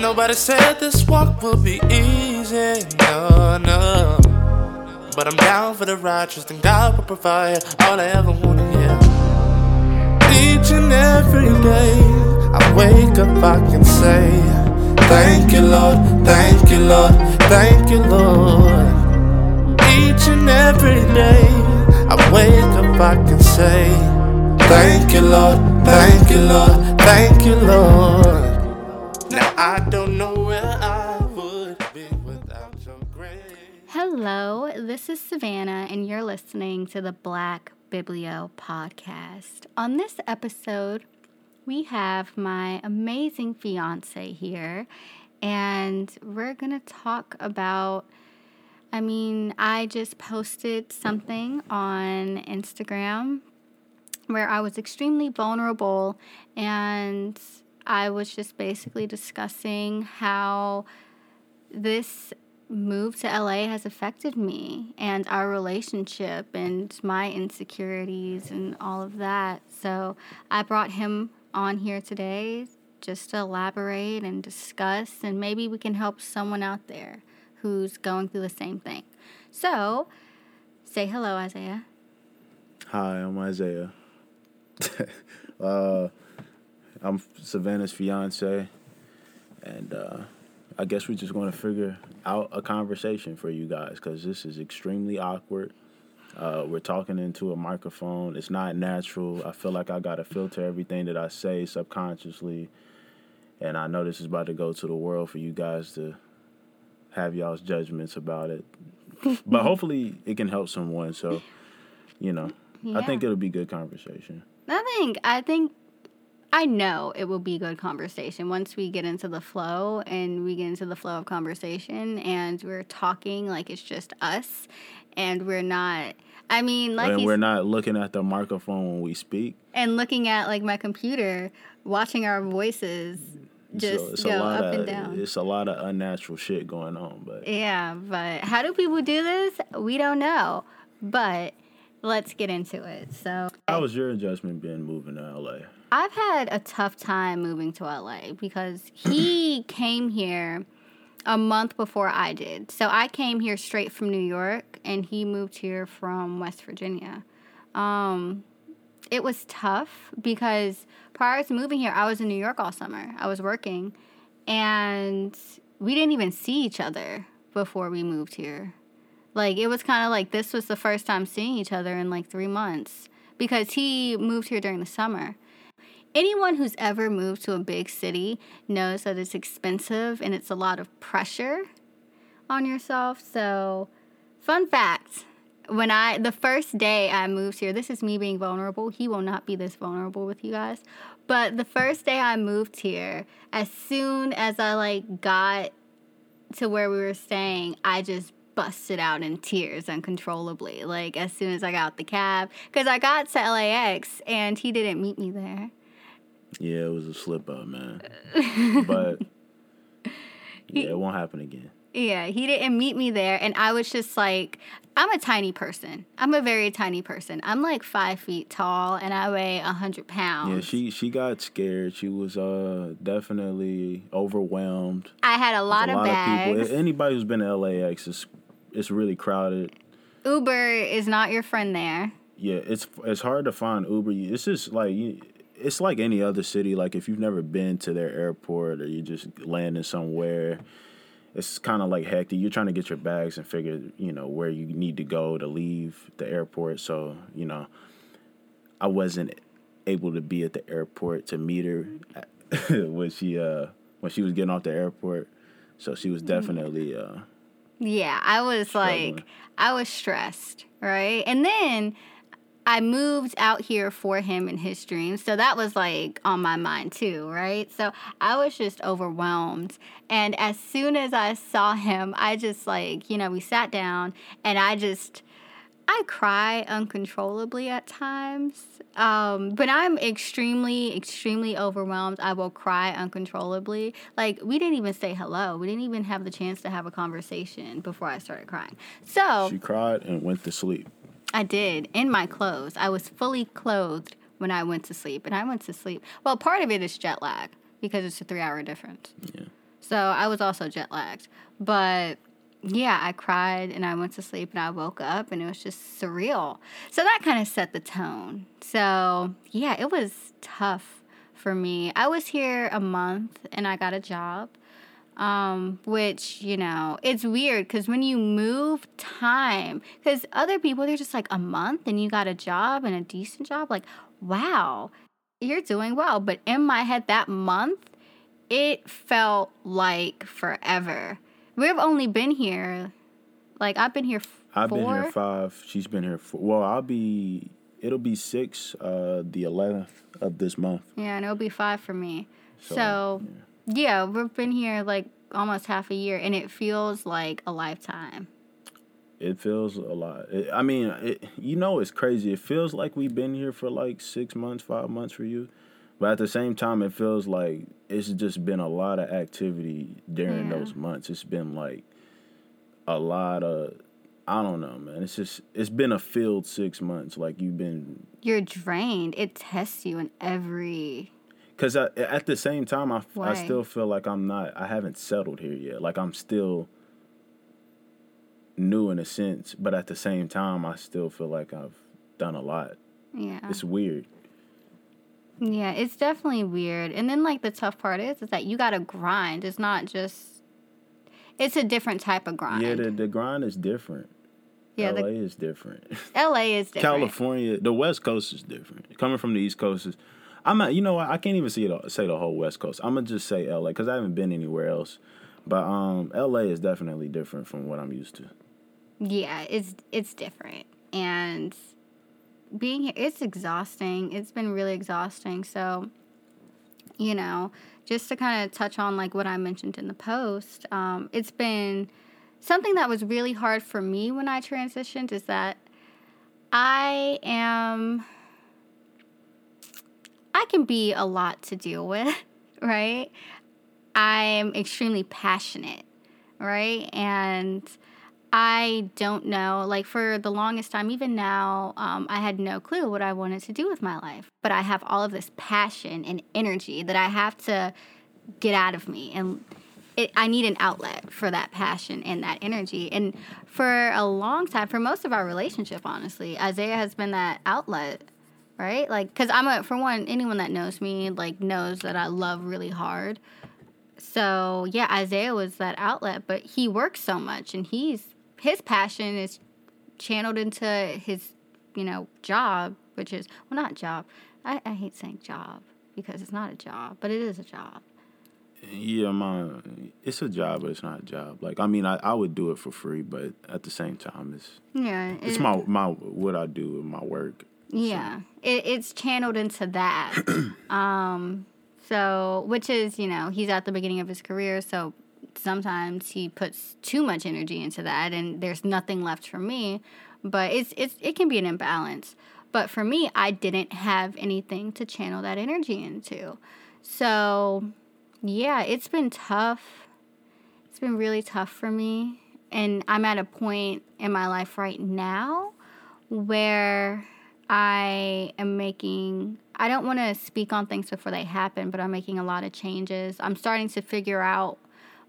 Nobody said this walk would be easy, no, no. But I'm down for the ride, trusting God will provide all I ever wanted, yeah. Each and every day, I wake up, I can say, Thank you, Lord, thank you, Lord, thank you, Lord. Each and every day, I wake up, I can say, Thank you, Lord, thank you, Lord, thank you, Lord. Now I don't know where I would be without your grace. Hello, this is Savannah, and you're listening to the Black Biblio podcast. On this episode, we have my amazing fiance here, and we're going to talk about. I mean, I just posted something on Instagram where I was extremely vulnerable and I was just basically discussing how this move to LA has affected me and our relationship and my insecurities and all of that. So I brought him on here today just to elaborate and discuss, and maybe we can help someone out there who's going through the same thing. So say hello, Isaiah. Hi, I'm Isaiah. uh, I'm Savannah's fiance, and uh, I guess we're just going to figure out a conversation for you guys because this is extremely awkward. Uh, we're talking into a microphone. It's not natural. I feel like I got to filter everything that I say subconsciously, and I know this is about to go to the world for you guys to have y'all's judgments about it. but hopefully, it can help someone. So, you know, I think it'll be good conversation. I think I think I know it will be good conversation once we get into the flow and we get into the flow of conversation and we're talking like it's just us and we're not I mean like and we're not looking at the microphone when we speak. and looking at like my computer watching our voices just so it's go a lot up of and down. it's a lot of unnatural shit going on. But Yeah, but how do people do this? We don't know. But let's get into it. So how was your adjustment being moving to LA? I've had a tough time moving to LA because he came here a month before I did. So I came here straight from New York and he moved here from West Virginia. Um, it was tough because prior to moving here, I was in New York all summer. I was working and we didn't even see each other before we moved here. Like it was kind of like this was the first time seeing each other in like 3 months because he moved here during the summer. Anyone who's ever moved to a big city knows that it's expensive and it's a lot of pressure on yourself. So, fun fact when I, the first day I moved here, this is me being vulnerable. He will not be this vulnerable with you guys. But the first day I moved here, as soon as I like got to where we were staying, I just busted out in tears uncontrollably. Like as soon as I got the cab, because I got to LAX and he didn't meet me there. Yeah, it was a slip up, man. but yeah, it won't happen again. Yeah, he didn't meet me there, and I was just like, I'm a tiny person. I'm a very tiny person. I'm like five feet tall, and I weigh a hundred pounds. Yeah, she she got scared. She was uh definitely overwhelmed. I had a lot There's of bags. people. Anybody who's been to LAX is it's really crowded. Uber is not your friend there. Yeah, it's it's hard to find Uber. It's just like you- it's like any other city. Like if you've never been to their airport or you just landing somewhere, it's kind of like hectic. You're trying to get your bags and figure you know where you need to go to leave the airport. So you know, I wasn't able to be at the airport to meet her when she uh when she was getting off the airport. So she was definitely uh Yeah, I was Struggling. like, I was stressed, right? And then I moved out here for him in his dreams. So that was like on my mind too, right? So I was just overwhelmed. And as soon as I saw him, I just like, you know, we sat down and I just, I cry uncontrollably at times. Um, but I'm extremely, extremely overwhelmed. I will cry uncontrollably. Like, we didn't even say hello. We didn't even have the chance to have a conversation before I started crying. So, she cried and went to sleep. I did in my clothes. I was fully clothed when I went to sleep, and I went to sleep. Well, part of it is jet lag because it's a three hour difference. Yeah. So I was also jet lagged. But yeah, I cried and I went to sleep and I woke up and it was just surreal. So that kind of set the tone. So yeah, it was tough for me. I was here a month and I got a job. Um, which, you know, it's weird because when you move time, because other people, they're just like a month and you got a job and a decent job. Like, wow, you're doing well. But in my head, that month, it felt like forever. We've only been here, like, I've been here. F- I've four? been here five. She's been here four. Well, I'll be. It'll be six. Uh, the eleventh of this month. Yeah, and it'll be five for me. So, So, yeah. We've been here like almost half a year, and it feels like a lifetime. It feels a lot. It, I mean, it, you know, it's crazy. It feels like we've been here for like six months, five months for you, but at the same time, it feels like it's just been a lot of activity during Yeah. those months. It's been like a lot of. I don't know, man. It's just it's been a filled six months. Like you've been You're drained. It tests you in every. Because at the same time, I, I still feel like I'm not, I haven't settled here yet. Like I'm still new in a sense, but at the same time, I still feel like I've done a lot. Yeah. It's weird. Yeah, it's definitely weird. And then like the tough part is is that you gotta grind. It's not just it's a different type of grind. Yeah, the, the grind is different. Yeah, LA the- is different. LA is different. California, the West Coast is different. Coming from the East Coast is, I'm not, you know? I can't even see it, say the whole West Coast. I'm gonna just say LA because I haven't been anywhere else. But um, LA is definitely different from what I'm used to. Yeah, it's it's different. And being here it's exhausting. It's been really exhausting. So, you know, just to kind of touch on like what I mentioned in the post, um, it's been something that was really hard for me when I transitioned is that I am I can be a lot to deal with, right? I'm extremely passionate, right? And I don't know. Like for the longest time, even now, um, I had no clue what I wanted to do with my life. But I have all of this passion and energy that I have to get out of me, and it, I need an outlet for that passion and that energy. And for a long time, for most of our relationship, honestly, Isaiah has been that outlet. Right, like, cause I'm a for one, anyone that knows me like knows that I love really hard. So yeah, Isaiah was that outlet, but he works so much, and he's his passion is channeled into his, you know, job, which is well, not job. I, I hate saying job because it's not a job, but it is a job. Yeah, my it's a job, but it's not a job. Like I mean, I, I would do it for free, but at the same time, it's Yeah, it's my my what I do with my work. Yeah, it, it's channeled into that. um, so, which is, you know, he's at the beginning of his career, so sometimes he puts too much energy into that, and there's nothing left for me. But it's it's it can be an imbalance. But for me, I didn't have anything to channel that energy into. So, yeah, it's been tough. It's been really tough for me, and I'm at a point in my life right now where I am making, I don't want to speak on things before they happen, but I'm making a lot of changes. I'm starting to figure out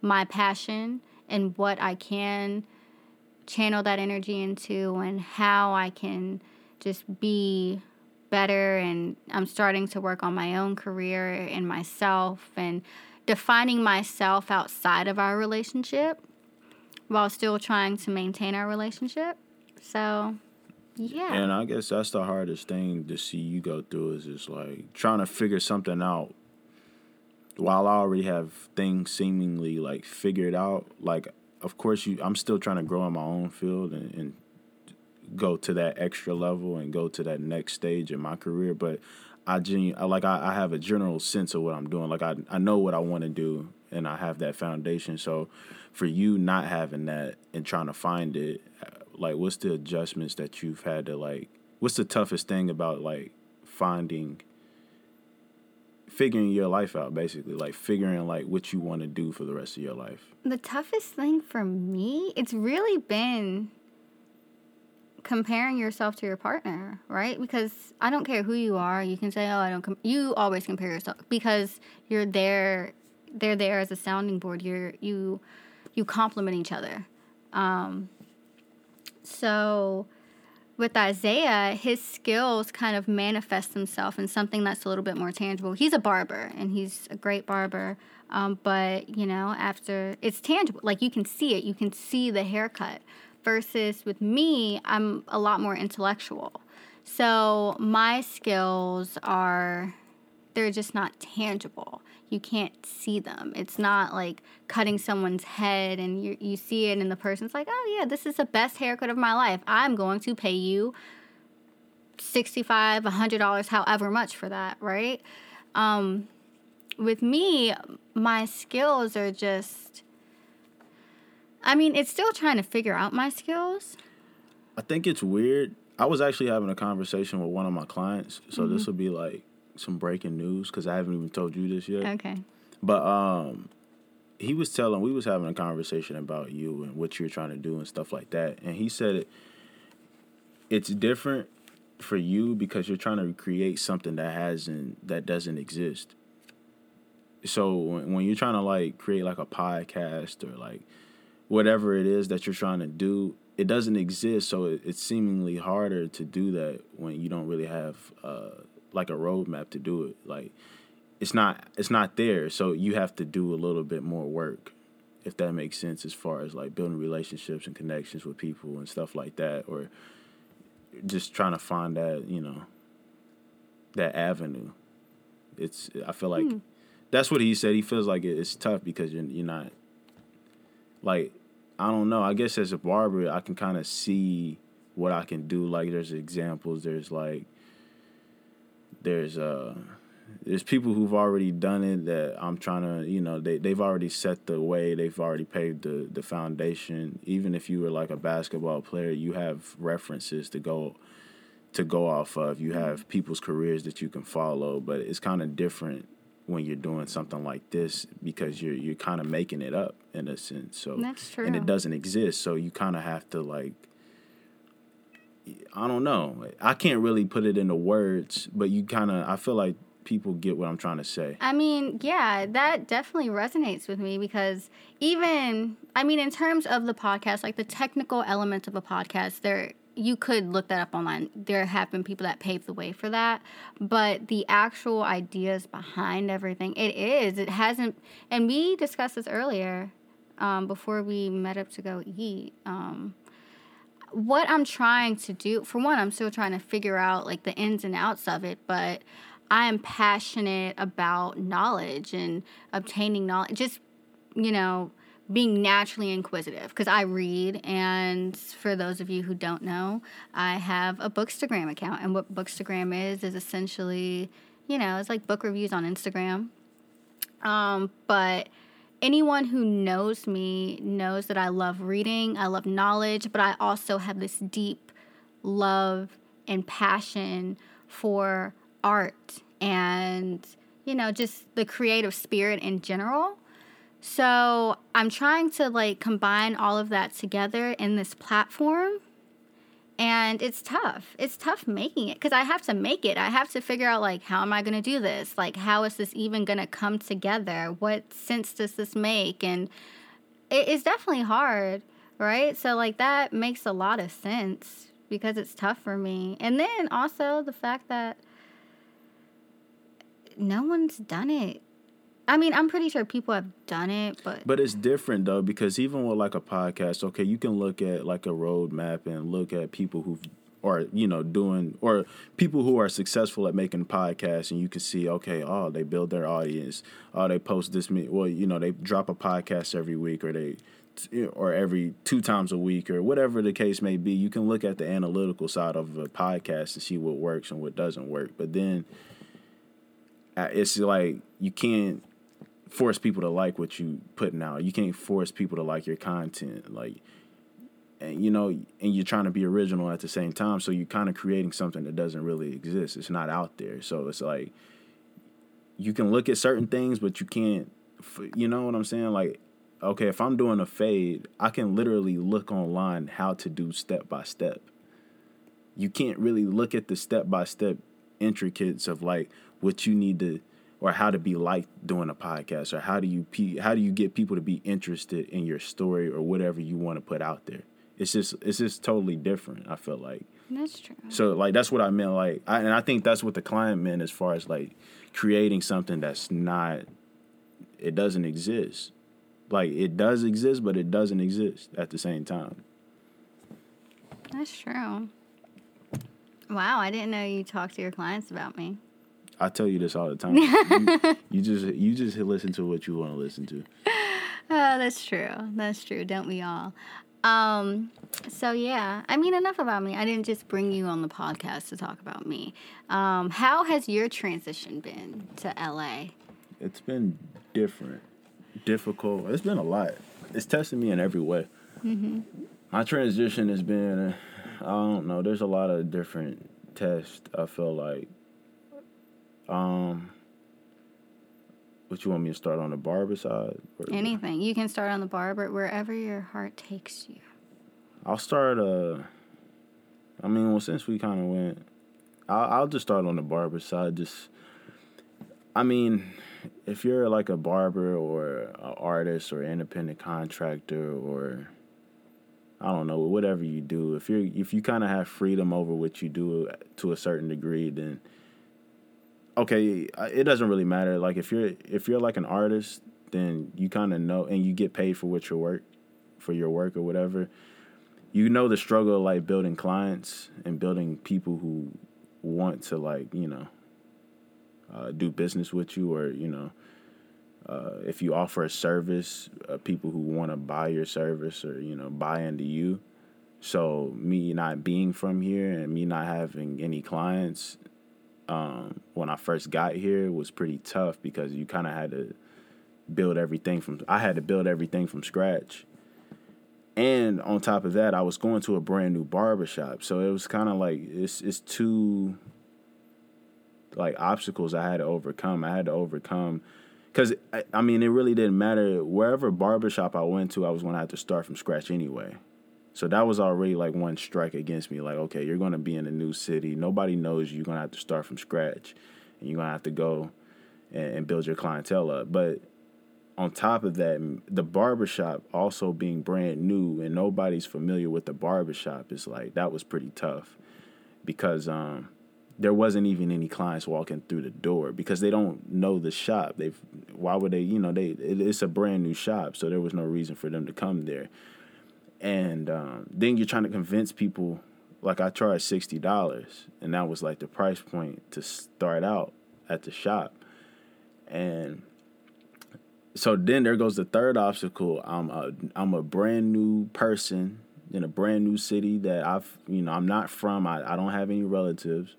my passion and what I can channel that energy into and how I can just be better. And I'm starting to work on my own career and myself and defining myself outside of our relationship while still trying to maintain our relationship. So, yeah. And I guess that's the hardest thing to see you go through is just like trying to figure something out while I already have things seemingly like figured out. Like, of course, you I'm still trying to grow in my own field and, and go to that extra level and go to that next stage in my career. But I genu- like I, I have a general sense of what I'm doing. Like I I know what I want to do and I have that foundation. So for you not having that and trying to find it, like what's the adjustments that you've had to like what's the toughest thing about like finding figuring your life out basically like figuring like what you want to do for the rest of your life The toughest thing for me, it's really been comparing yourself to your partner, right? Because I don't care who you are, you can say, "Oh, I don't." Com-. You always compare yourself because you're there they're there as a sounding board. You're you you complement each other. Um, so with Isaiah, his skills kind of manifest themselves in something that's a little bit more tangible. He's a barber and he's a great barber. Um, but, you know, after it's tangible, like you can see it, you can see the haircut. Versus with me, I'm a lot more intellectual. So my skills are, they're just not tangible you can't see them. It's not like cutting someone's head and you you see it and the person's like, "Oh yeah, this is the best haircut of my life. I'm going to pay you $65, $100, however much for that, right? Um, with me, my skills are just I mean, it's still trying to figure out my skills. I think it's weird. I was actually having a conversation with one of my clients, so mm-hmm. this would be like some breaking news because I haven't even told you this yet. Okay. But um, he was telling we was having a conversation about you and what you're trying to do and stuff like that, and he said it. It's different for you because you're trying to create something that hasn't that doesn't exist. So when, when you're trying to like create like a podcast or like whatever it is that you're trying to do, it doesn't exist. So it, it's seemingly harder to do that when you don't really have uh, like a roadmap to do it. Like it's not it's not there, so you have to do a little bit more work, if that makes sense, as far as like building relationships and connections with people and stuff like that, or just trying to find that you know that avenue. It's I feel like hmm. that's what he said. He feels like it's tough because you're you're not like I don't know. I guess as a barber, I can kind of see what I can do. Like there's examples. There's like there's uh there's people who've already done it that I'm trying to, you know, they they've already set the way, they've already paved the the foundation. Even if you were like a basketball player, you have references to go to go off of. You have people's careers that you can follow, but it's kind of different when you're doing something like this because you're you're kind of making it up in a sense. So That's true. and it doesn't exist, so you kind of have to like I don't know. I can't really put it into words, but you kind of I feel like people get what I'm trying to say. I mean, yeah, that definitely resonates with me because even I mean in terms of the podcast, like the technical elements of a podcast, there you could look that up online. There have been people that paved the way for that, but the actual ideas behind everything, it is. It hasn't, and we discussed this earlier um, before we met up to go eat. Um, what I'm trying to do, for one, I'm still trying to figure out like the ins and outs of it, but I am passionate about knowledge and obtaining knowledge, just, you know, being naturally inquisitive because I read. And for those of you who don't know, I have a Bookstagram account. And what Bookstagram is, is essentially, you know, it's like book reviews on Instagram. Um, but anyone who knows me knows that I love reading, I love knowledge, but I also have this deep love and passion for art and, you know, just the creative spirit in general. So I'm trying to like combine all of that together in this platform and it's tough. It's tough making it because i have to make it. I have to figure out like how am i going to do this? Like how is this even going to come together? What sense does this make? And it's definitely hard right? So like that makes a lot of sense because it's tough for me. And then also the fact that no one's done it I mean, I'm pretty sure people have done it, but but it's different though because even with like a podcast, okay, you can look at like a roadmap and look at people who've or you know doing or people who are successful at making podcasts and you can see okay oh they build their audience. Oh they post this me well you know they drop a podcast every week or they or every two times a week or whatever the case may be. You can look at the analytical side of a podcast to see what works and what doesn't work. But then uh, it's like you can't force people to like what you putting out. You can't force people to like your content. Like and you know, and you're trying to be original at the same time, so you're kind of creating something that doesn't really exist. It's not out there. So it's like you can look at certain things, but you can't you know what I'm saying? Like okay, if I'm doing a fade, I can literally look online how to do step by step. You can't really look at the step by step intricates of like what you need to or how to be like doing a podcast or how do you pe- how do you get people to be interested in your story or whatever you want to put out there it's just it's just totally different i feel like That's true. so like that's what i meant like I, and i think that's what the client meant as far as like creating something that's not it doesn't exist like it does exist but it doesn't exist at the same time That's true. Wow, I didn't know you talked to your clients about me. I tell you this all the time. you, you just you just listen to what you want to listen to. Oh, that's true. That's true. Don't we all? Um, so yeah, I mean, enough about me. I didn't just bring you on the podcast to talk about me. Um, how has your transition been to LA? It's been different, difficult. It's been a lot. It's testing me in every way. My transition has been, I don't know. There's a lot of different tests. I feel like. Um. What you want me to start on the barber side? Or- Anything. You can start on the barber wherever your heart takes you. I'll start. Uh, I mean, well, since we kind of went, I'll, I'll just start on the barber side. Just, I mean, if you're like a barber or an artist or independent contractor or I don't know, whatever you do, if you're if you kind of have freedom over what you do to a certain degree, then okay, it doesn't really matter. Like if you're if you're like an artist, then you kind of know and you get paid for what your work for your work or whatever. You know the struggle of like building clients and building people who want to like you know uh, do business with you or you know uh, if you offer a service, uh, people who want to buy your service or you know buy into you. So me not being from here and me not having any clients um, when I first got here was pretty tough because you kind of had to build everything from. I had to build everything from scratch. And on top of that, I was going to a brand new barbershop. So it was kind of like it's it's two like obstacles I had to overcome. I had to overcome because I, I mean it really didn't matter wherever barbershop I went to, I was going to have to start from scratch anyway. So that was already like one strike against me. Like, okay, you're going to be in a new city. Nobody knows you. You're going to have to start from scratch, and you're going to have to go and, and build your clientele up. But on top of that, the barbershop also being brand new and nobody's familiar with the barbershop is like that was pretty tough because um, there wasn't even any clients walking through the door because they don't know the shop. They've why would they? You know, they it, it's a brand new shop, so there was no reason for them to come there. And um, then you're trying to convince people. Like I charged sixty dollars, and that was like the price point to start out at the shop, and so then there goes the third obstacle. I'm a I'm a brand new person in a brand new city that I've you know I'm not from. I, I don't have any relatives.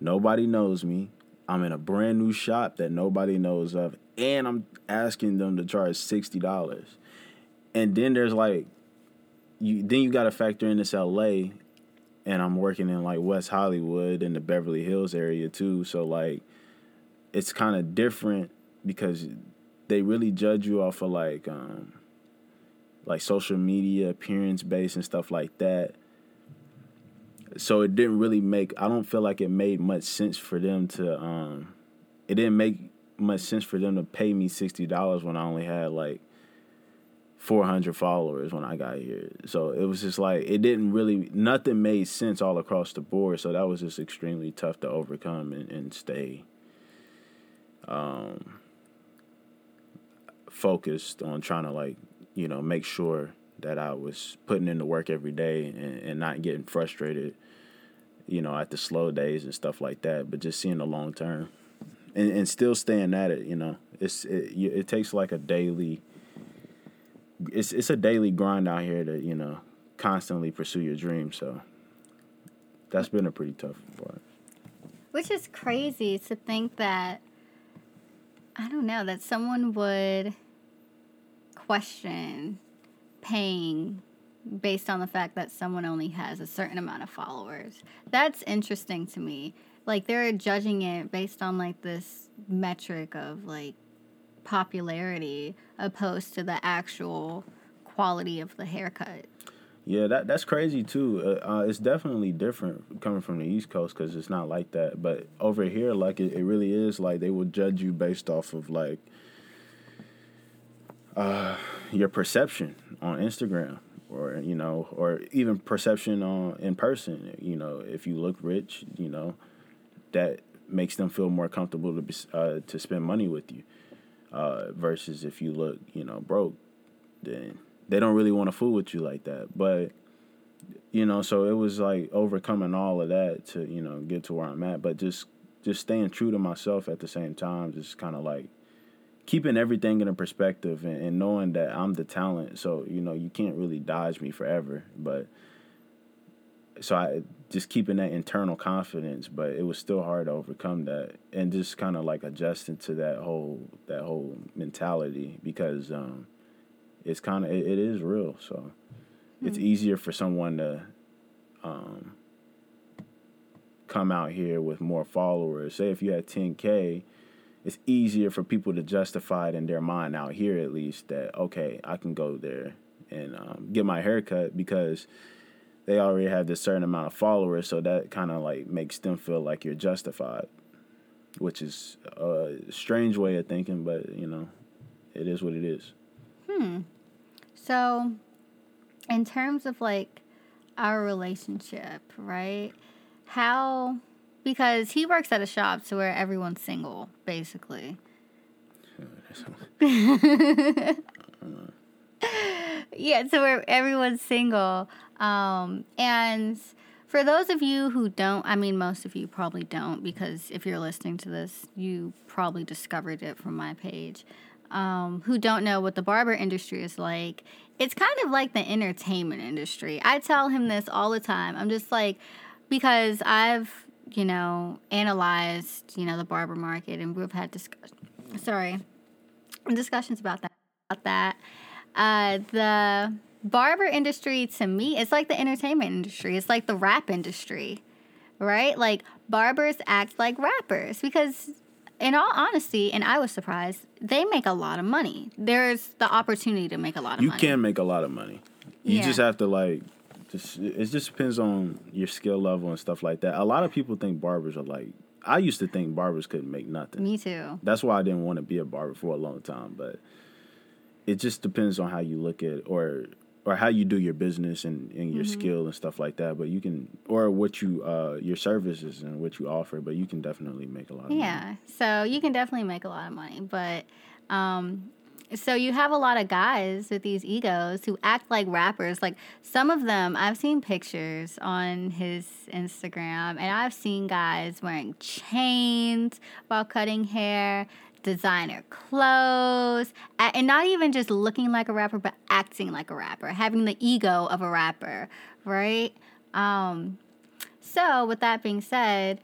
Nobody knows me. I'm in a brand new shop that nobody knows of, and I'm asking them to charge sixty dollars. And then there's like, you then you got to factor in this L.A. And I'm working in like West Hollywood and the Beverly Hills area too. So like, it's kind of different because they really judge you off of like um like social media appearance based and stuff like that so it didn't really make i don't feel like it made much sense for them to um it didn't make much sense for them to pay me $60 when i only had like 400 followers when i got here. So it was just like it didn't really nothing made sense all across the board. So that was just extremely tough to overcome and, and stay um focused on trying to like you know make sure that I was putting in the work every day and, and not getting frustrated you know at the slow days and stuff like that but just seeing the long term and, and still staying at it you know. It's it, it takes like a daily it's it's a daily grind out here to you know constantly pursue your dreams so that's been a pretty tough part Which is crazy to think that, I don't know, that someone would question paying based on the fact that someone only has a certain amount of followers. That's interesting to me. Like they're judging it based on like this metric of like popularity opposed to the actual quality of the haircut. Yeah, that that's crazy too. Uh, uh, it's definitely different coming from the East Coast because it's not like that. But over here, like it, it really is like they will judge you based off of like uh, your perception on Instagram or you know or even perception on in person. You know, if you look rich, you know that makes them feel more comfortable to be, uh, to spend money with you. Uh, versus if you look, you know, broke, then they don't really want to fool with you like that. But you know, so it was like overcoming all of that to you know get to where I'm at. But just just staying true to myself at the same time, just kind of like keeping everything in a perspective and, and, knowing that I'm the talent. So you know, you can't really dodge me forever. But so I just keeping that internal confidence, but it was still hard to overcome that and just kind of like adjusting to that whole that whole mentality because um, it's kind of it, it is real. So mm-hmm. it's hmm. easier for someone to um, come out here with more followers. Say if you had 10k, it's easier for people to justify it in their mind out here at least that okay, I can go there and um, get my haircut because they already have this certain amount of followers, so that kind of like makes them feel like you're justified, which is a strange way of thinking, but you know, it is what it is. Hmm. So, in terms of like our relationship, right? How, because he works at a shop to where everyone's single, basically. yeah, so where everyone's single. Um, and for those of you who don't, I mean, most of you probably don't, because if you're listening to this, you probably discovered it from my page um, who don't know what the barber industry is like, it's kind of like the entertainment industry. I tell him this all the time. I'm just like, because I've, you know, analyzed, you know, the barber market and we've had discussions, sorry, discussions about that. About that. Uh, the barber industry to me, it's like the entertainment industry. It's like the rap industry, right? Like barbers act like rappers because in all honesty, and I was surprised, they make a lot of money. There's the opportunity to make a lot of you money. You can make a lot of money. You yeah. just have to like just it just depends on your skill level and stuff like that. A lot of people think barbers are like I used to think barbers couldn't make nothing. Me too. That's why I didn't want to be a barber for a long time, but it just depends on how you look at it or or how you do your business and, and your mm-hmm. skill and stuff like that. But you can, or what you, uh, your services and what you offer. But you can definitely make a lot. of Yeah, money. so you can definitely make a lot of money. But, um, so you have a lot of guys with these egos who act like rappers. Like some of them, I've seen pictures on his Instagram, and I've seen guys wearing chains while cutting hair designer clothes, and not even just looking like a rapper, but acting like a rapper, having the ego of a rapper, right? Um, so, with that being said,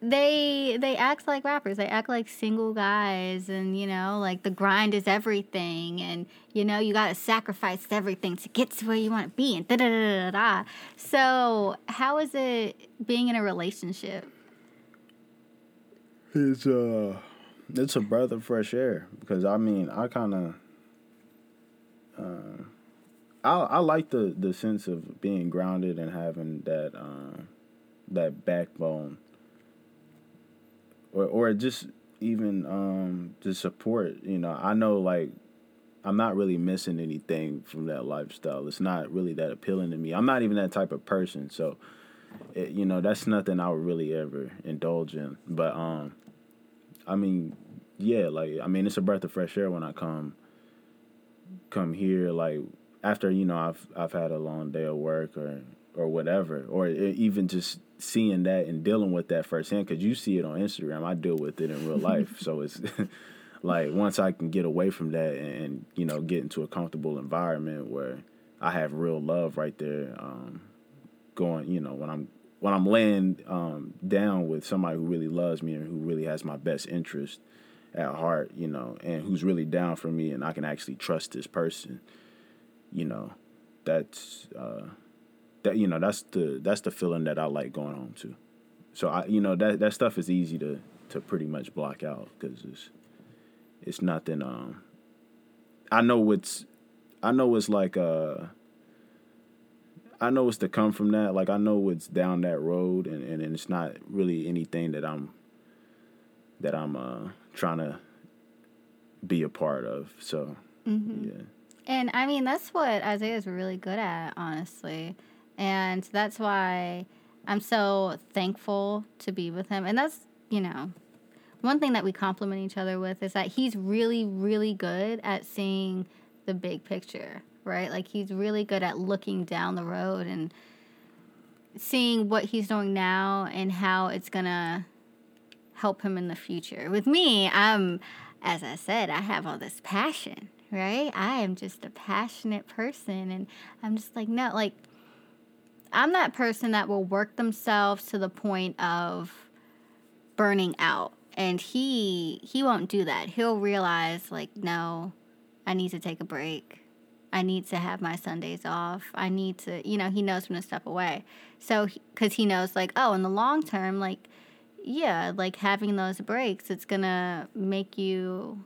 they they act like rappers. They act like single guys, and you know, like the grind is everything, and you know, you gotta sacrifice everything to get to where you want to be, and da da da da da. So, how is it being in a relationship? It's uh it's a breath of fresh air because I mean I kind of uh, I I like the the sense of being grounded and having that uh, that backbone or or just even um the support you know I know like I'm not really missing anything from that lifestyle. It's not really that appealing to me. I'm not even that type of person so it, you know that's nothing I would really ever indulge in. But um I mean, yeah, like I mean, it's a breath of fresh air when I come come here. Like after you know I've I've had a long day of work or or whatever, or even just seeing that and dealing with that firsthand because you see it on Instagram. I deal with it in real life, so it's like once I can get away from that and, you know get into a comfortable environment where I have real love right there, um, going. You know when I'm when I'm laying um, down with somebody who really loves me and who really has my best interest at heart, you know, and who's really down for me, and I can actually trust this person, you know, that's uh, that you know that's the that's the feeling that I like going home to. So I, you know, that that stuff is easy to to pretty much block out because it's it's nothing. Um, I know what's I know it's like uh I know what's to come from that. Like I know what's down that road, and, and, and it's not really anything that I'm that I'm uh, trying to be a part of. So yeah, And I mean, that's what Isaiah's really good at, honestly. And that's why I'm so thankful to be with him. And that's, you know, one thing that we complement each other with is that he's really, really good at seeing the big picture, right? Like, he's really good at looking down the road and seeing what he's doing now and how it's to help him in the future. With me, I'm, as I said, I have all this passion, right? I am just a passionate person. And I'm just like, no, like, I'm that person that will work themselves to the point of burning out. And he he won't do that. He'll realize like, no, I need to take a break. I need to have my Sundays off. I need to, you know, he knows when to step away. So, because he knows, like, oh, in the long term, like, yeah, like having those breaks, it's gonna make you.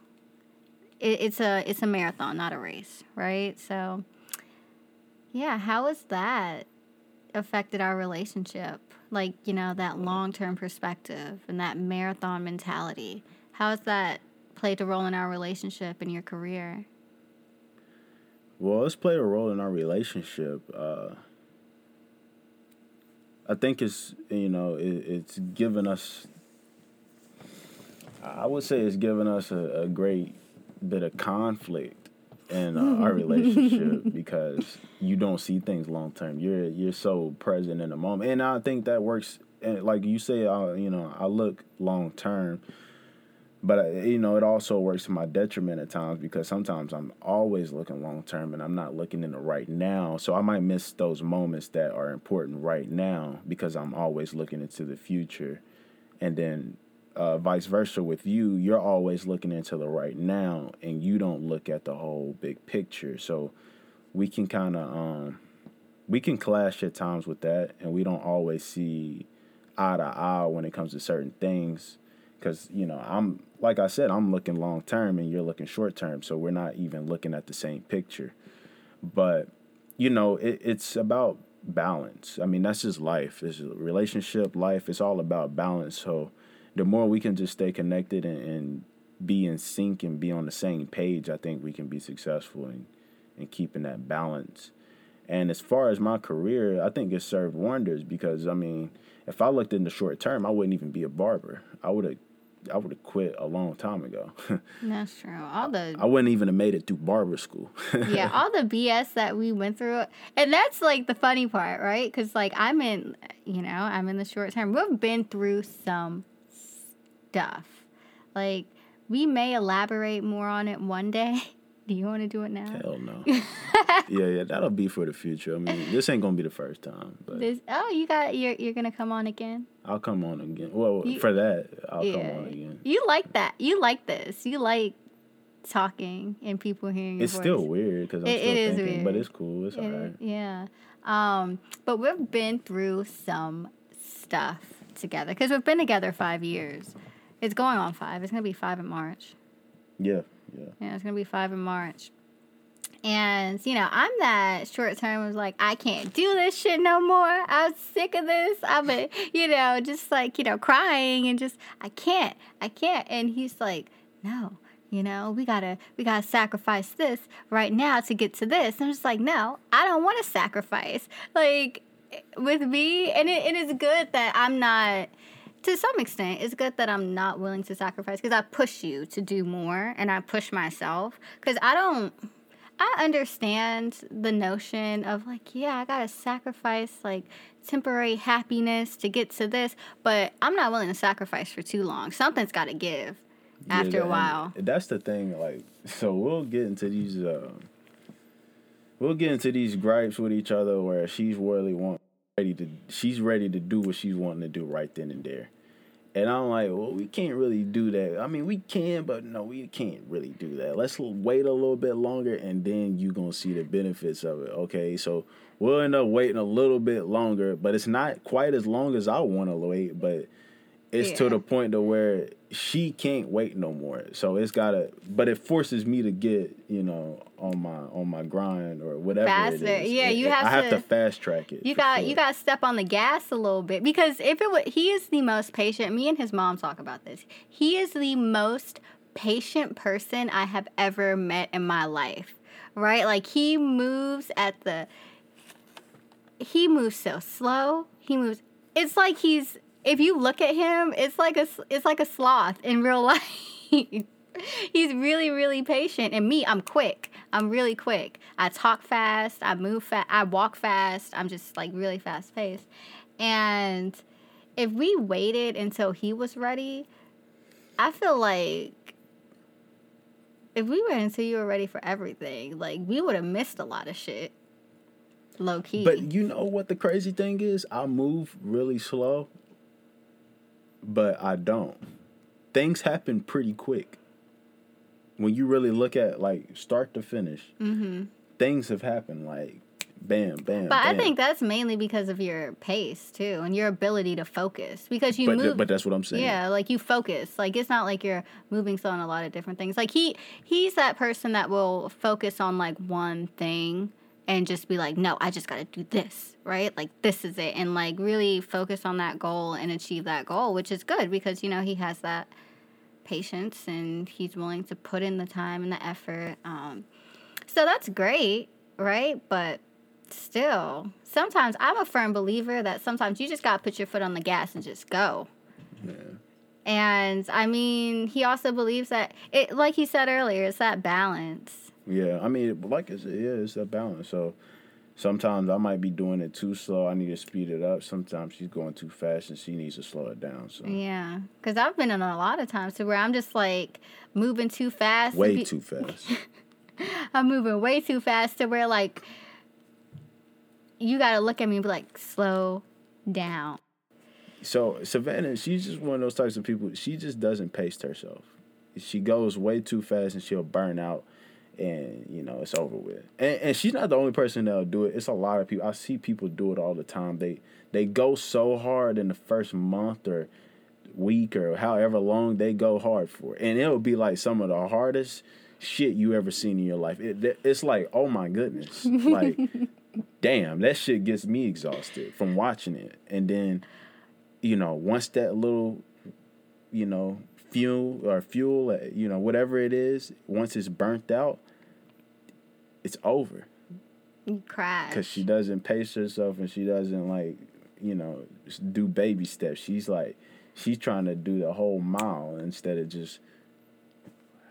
It, it's a it's a marathon, not a race, right? So, yeah, how has that affected our relationship? Like, you know, that long term perspective and that marathon mentality. How has that played a role in our relationship and your career? Well, it's played a role in our relationship. Uh, I think it's you know it, it's given us. I would say it's given us a, a great bit of conflict in uh, our relationship because you don't see things long term. You're you're so present in the moment, and I think that works. And like you say, I, you know, I look long term, but uh, you know, it also works to my detriment at times because sometimes I'm always looking long term and I'm not looking in the right now. So I might miss those moments that are important right now because I'm always looking into the future, and then uh, vice versa with you, you're always looking into the right now and you don't look at the whole big picture. So we can kind of um, we can clash at times with that, and we don't always see eye to eye when it comes to certain things. Because you know, I'm like I said, I'm looking long term and you're looking short term, so we're not even looking at the same picture. But you know, it, it's about balance. I mean, that's just life. It's a relationship, life. It's all about balance. So the more we can just stay connected and, and be in sync and be on the same page, I think we can be successful in, in keeping that balance. And as far as my career, I think it served wonders because I mean, if I looked in the short term, I wouldn't even be a barber. I would have I would have quit a long time ago. That's true. All the I wouldn't even have made it through barber school. yeah, all the BS that we went through, and that's like the funny part, right? Because like I'm in, you know, I'm in the short term. We've been through some stuff. Like we may elaborate more on it one day. Do you want to do it now? Hell no. yeah, yeah, that'll be for the future. I mean, this ain't gonna be the first time, but This, oh, you got you're you're gonna come on again. I'll come on again. Well, You- for that, I'll yeah, come on again. you like that. You like this. You like talking and people hearing your It's voice. still weird because I'm It- still it thinking, but it's cool. It's It- alright. Yeah. Um, but we've been through some stuff together because we've been together five years. It's going on five. It's gonna be five in March. Yeah, yeah. Yeah, it's gonna be five in March. And you know, I'm that short term was like, I can't do this shit no more. I'm sick of this. I'm a, you know, just like you know, crying and just I can't, I can't. And he's like, no, you know, we gotta, we gotta sacrifice this right now to get to this. And I'm just like, no, I don't want to sacrifice. Like eh, with me, and it, it is good that I'm not to some extent, it's good that I'm not willing to sacrifice because I push you to do more and I push myself because I don't. I understand the notion of like, yeah, I gotta sacrifice like temporary happiness to get to this, but I'm not willing to sacrifice for too long. Something's gotta give Yeah, after that- a while. That's the thing. Like, so we'll get into these. Uh, we'll get into these gripes with each other where she's really want ready to. She's ready to do what she's wanting to do right then and there. And I'm like, well, we can't really do that. I mean, we can, but no, we can't really do that. Let's wait a little bit longer, and then you're gonna see the benefits of it. Okay, so we'll end up waiting a little bit longer, but it's not quite as long as I want to wait. But it's Yeah. to the point to where she can't wait no more. So it's gotta, but it forces me to get you know on my on my grind or whatever. Faster. It is. Yeah, It- you have I have to- to fast track it. You got sure. you got to step on the gas a little bit because if it would, he is the most patient. Me and his mom talk about this. He is the most patient person I have ever met in my life. Right? Like he moves at the he moves so slow. He moves it's like he's if you look at him, it's like a it's like a sloth in real life. he's really really patient and me, I'm quick. I'm really quick. I talk fast, I move fast, I walk fast. I'm just like really fast paced. And if we waited until he was ready, I feel like if we waited until you were ready for everything, like we would have missed a lot of shit. Low key. But you know what the crazy thing is? I move really slow, but I don't. Things happen pretty quick. When you really look at like start to finish, mm-hmm. things have happened like bam, bam. But I think that's mainly because of your pace too, and your ability to focus. Because you but, move, but that's what I'm saying. yeah, like you focus. Like it's not like you're moving slow on a lot of different things. Like he, he's that person that will focus on like one thing and just be like, no, I just got to do this, right? Like this is it, and like really focus on that goal and achieve that goal, which is good because you know he has that patience and he's willing to put in the time and the effort. Um, so that's great, right? But still, sometimes I'm a firm believer that sometimes you just got to put your foot on the gas and just go. Yeah. And I mean, he also believes that it, like he said earlier, it's that balance. Yeah, I mean, like I said, yeah, it's a balance. So sometimes I might be doing it too slow. I need to speed it up. Sometimes she's going too fast and she needs to slow it down. So Yeah, because I've been in a lot of times to where I'm just like moving too fast. way Be- too fast. I'm moving way too fast to where like you got to look at me and be like, slow down. So Savannah, she's just one of those types of people. She just doesn't pace herself. She goes way too fast and she'll burn out, and you know it's over with. And, and she's not the only person that'll do it. It's a lot of people. I see people do it all the time. They they go so hard in the first month or week or however long they go hard for, and it'll be like some of the hardest shit you ever seen in your life. It, it's like oh my goodness, like damn, that shit gets me exhausted from watching it, and then you know, once that little, you know, fuel or fuel, uh, you know, whatever it is, once it's burnt out, it's over You crash. because she doesn't pace herself and she doesn't like, you know, do baby steps. She's like, she's trying to do the whole mile instead of just.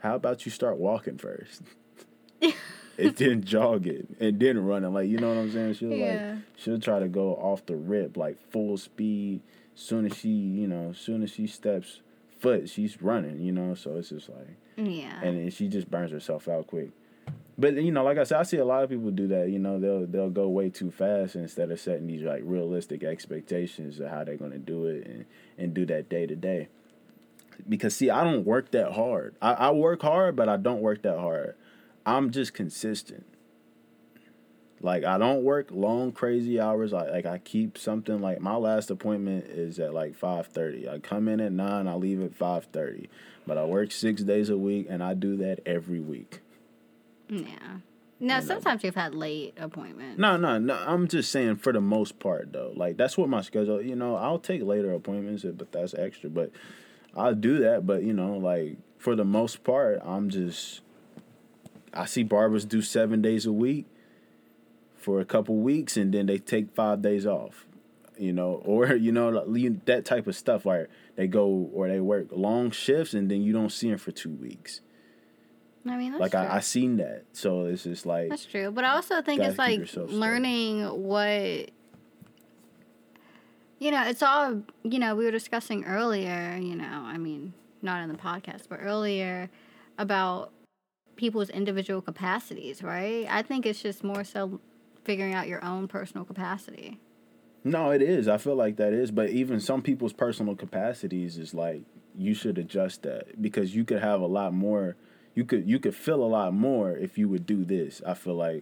How about you start walking first? and then jog it and then run it. Like you know what I'm saying? She'll Yeah. like she'll try to go off the rip like full speed. Soon as she, you know, soon as she steps foot, she's running. You know, so it's just like, yeah. and then she just burns herself out quick. But you know, like I said, I see a lot of people do that. You know, they'll they'll go way too fast instead of setting these like realistic expectations of how they're gonna do it and and do that day to day. Because see, I don't work that hard. I, I work hard, but I don't work that hard. I'm just consistent. Like I don't work long crazy hours. I like I keep something like my last appointment is at like five thirty. I come in at nine, I leave at five thirty. But I work six days a week and I do that every week. Yeah. Now, sometimes you've had late appointments. No, no, no. I'm just saying for the most part though. Like that's what my schedule. You know, I'll take later appointments, but that's extra. But I'll do that. But you know, like for the most part, I'm just. I see barbers do seven days a week for a couple weeks, and then they take five days off. You know, or you know like, that type of stuff where they go or they work long shifts, and then you don't see them for two weeks. I mean, that's like true. I, I seen that, so it's just like That's true, but I also think it's like learning what you know. It's all you know. We were discussing earlier. You know, I mean, not in the podcast, but earlier about people's individual capacities. Right? I think it's just more so figuring out your own personal capacity. No, it is. I feel like that is, but even some people's personal capacities is like you should adjust that because you could have a lot more. You could you could feel a lot more if you would do this. I feel like,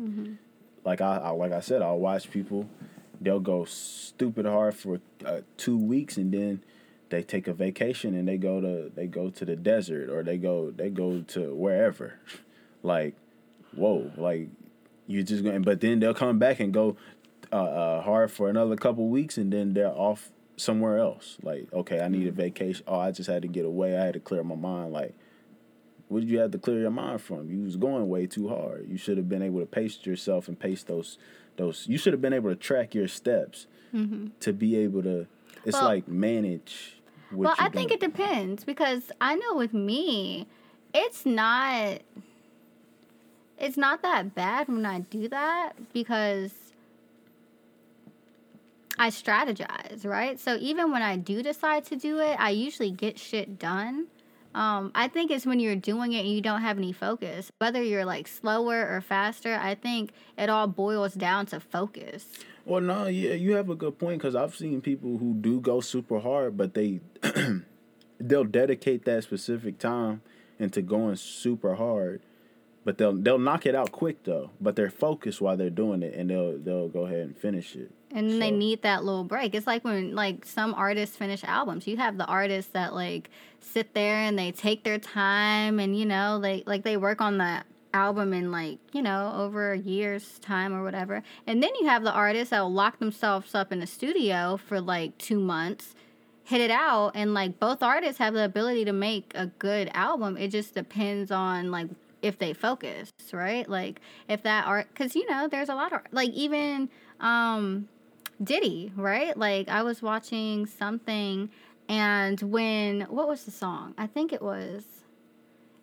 like I, I like I said, I'll watch people. They'll go stupid hard for uh, two weeks and then they take a vacation and they go to they go to the desert or they go they go to wherever. Like, whoa, like you're just going but then they'll come back and go uh, uh, hard for another couple weeks and then they're off somewhere else. Like, okay, I need a vacation. Oh, I just had to get away. I had to clear my mind. Like, what did you have to clear your mind from? You was going way too hard. You should have been able to pace yourself and pace those those. You should have been able to track your steps mm-hmm. to be able to. It's Well- like manage. What well, I think doing. it depends because I know with me, it's not it's not that bad when I do that because I strategize, right? So even when I do decide to do it, I usually get shit done. Um, I think it's when you're doing it and you don't have any focus. Whether you're like slower or faster, I think it all boils down to focus. Well, no, yeah, you have a good point because I've seen people who do go super hard, but they they'll dedicate that specific time into going super hard, but they'll they'll knock it out quick though. But they're focused while they're doing it, and they'll they'll go ahead and finish it. And then they need that little break. It's like when like some artists finish albums. You have the artists that like sit there and they take their time and you know they like they work on the album in like you know over a year's time or whatever. And then you have the artists that will lock themselves up in the studio for like two months, hit it out, and like both artists have the ability to make a good album. It just depends on like if they focus, right? Like if that art, because you know there's a lot of like even um Diddy, right? Like I was watching something and when what was the song? I think it was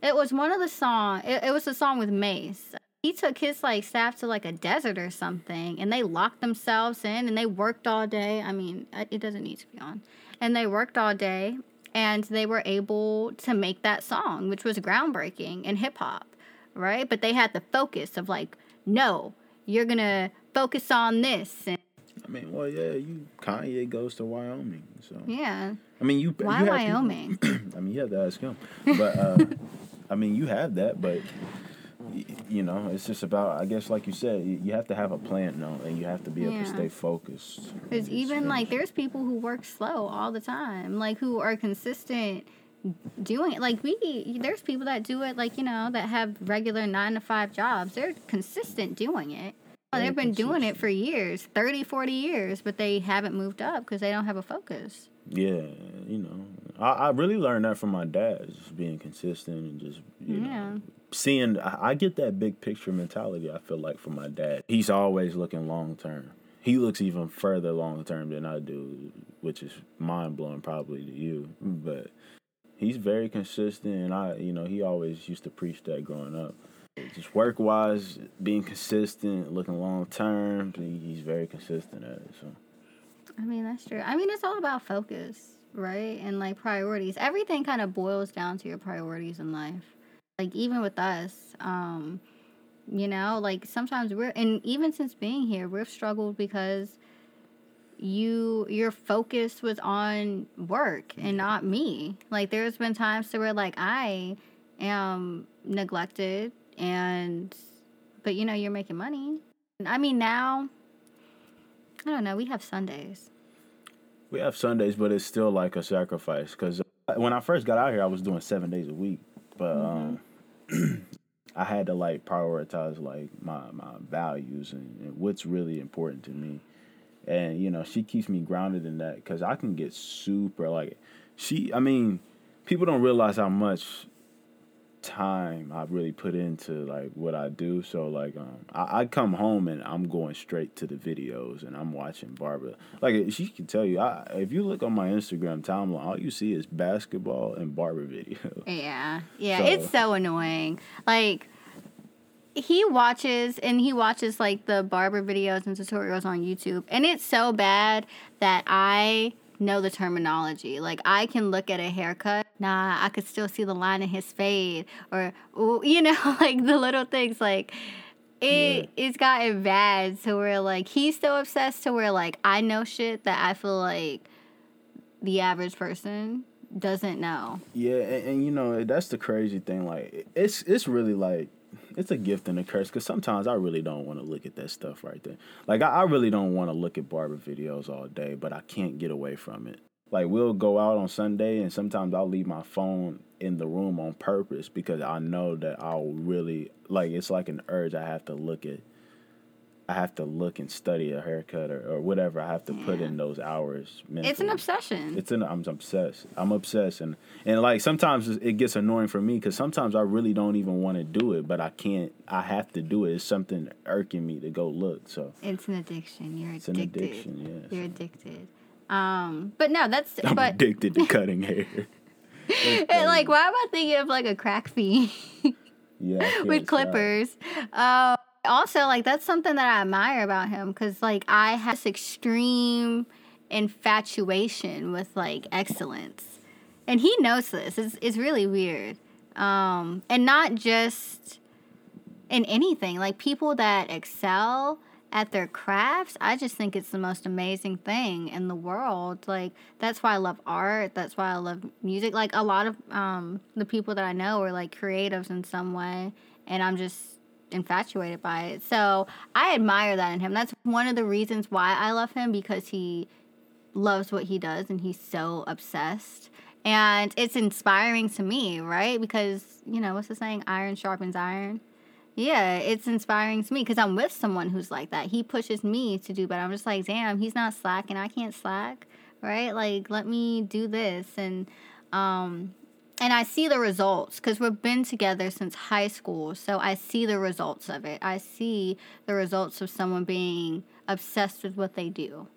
it was one of the song it, it was a song with Mase. He took his like staff to like a desert or something and they locked themselves in and they worked all day. I mean, it doesn't need to be on. And they worked all day and they were able to make that song, which was groundbreaking in hip hop, right? But they had the focus of like, no, you're gonna focus on this and I mean, well, yeah, you Kanye goes to Wyoming, so yeah. I mean, you Why you have people- Wyoming? I mean, you have to ask him, but uh, I mean, you have that, but you know, it's just about. I guess, like you said, you have to have a plan, though, and you have to be able Yeah. to stay focused. Because even like there's people who work slow all the time, like who are consistent doing it. Like we, there's people that do it, like you know, that have regular nine to five jobs. They're consistent doing it. Oh, They've been doing it for years, 30, 40 years, but they haven't moved up because they don't have a focus. Yeah, you know, I, I really learned that from my dad, just being consistent and just you Yeah. know seeing. I, I get that big picture mentality. I feel like from my dad, he's always looking long term. He looks even further long term than I do, which is mind blowing probably to you, but. He's very consistent, and I, you know, he always used to preach that growing up. Just work wise, being consistent, looking long term. He's very consistent at it. So I mean, that's true. I mean, it's all about focus, right? And like priorities. Everything kind of boils down to your priorities in life. Like even with us, um, you know, like sometimes we're and even since being here, we've struggled because you your focus was on work and not me. Like there's been times to where like I am neglected and but you know, you're making money. I mean now I don't know, we have Sundays. We have Sundays, but it's still like a sacrifice because when I first got out here, I was doing seven days a week, but um, I had to like prioritize like my my values and, and what's really important to me, and you know she keeps me grounded in that because I can get super like she. I mean, people don't realize how much time I really put into like what I do. So like um I, I come home and I'm going straight to the videos and I'm watching Barbara. Like she can tell you, I, if you look on my Instagram timeline, all you see is basketball and barber videos. Yeah. Yeah, So- it's so annoying. Like he watches and he watches like the barber videos and tutorials on YouTube and it's so bad that I know the terminology. Like I can look at a haircut, nah, I could still see the line in his fade or you know, like the little things like it it's gotten bad to where like he's so obsessed to where like I know shit that I feel like the average person doesn't know. Yeah, and, and you know that's the crazy thing. Like it's it's really like it's a gift and a curse because sometimes I really don't want to look at that stuff right there. Like I, I really don't want to look at barber videos all day, but I can't get away from it. like we'll go out on Sunday and sometimes I'll leave my phone in the room on purpose because I know that I'll really like it's like an urge I have to look at I have to look and study a haircut or, or whatever I have to put in those hours. Mentally. It's an obsession. It's an I'm obsessed. I'm obsessed and and like sometimes it gets annoying for me because sometimes I really don't even want to do it, but I can't. I have to do it. It's something irking me to go look. So It's an addiction. You're it's an addicted. addiction. Yes. You're addicted. Um, but no, that's I'm but addicted to cutting hair. like why am I thinking of like a crack fiend Yeah, with stop. clippers? Um, also like that's something that I admire about him because like I have this extreme infatuation with like excellence, and he knows this. It's it's really weird, um, and not just in anything. Like people that excel at their crafts, I just think it's the most amazing thing in the world. Like that's why I love art. That's why I love music. Like a lot of um, the people that I know are like creatives in some way, and I'm just infatuated by it. So I admire that in him. That's one of the reasons why I love him because he loves what he does and he's so obsessed. And it's inspiring to me, right? Because, you know, what's the saying? Iron sharpens iron. Yeah, it's inspiring to me because I'm with someone who's like that. He pushes me to do better. I'm just like, damn, he's not slacking. I can't slack, right? Like, let me do this. And, um, and I see the results because we've been together since high school. So I see the results of it. I see the results of someone being obsessed with what they do.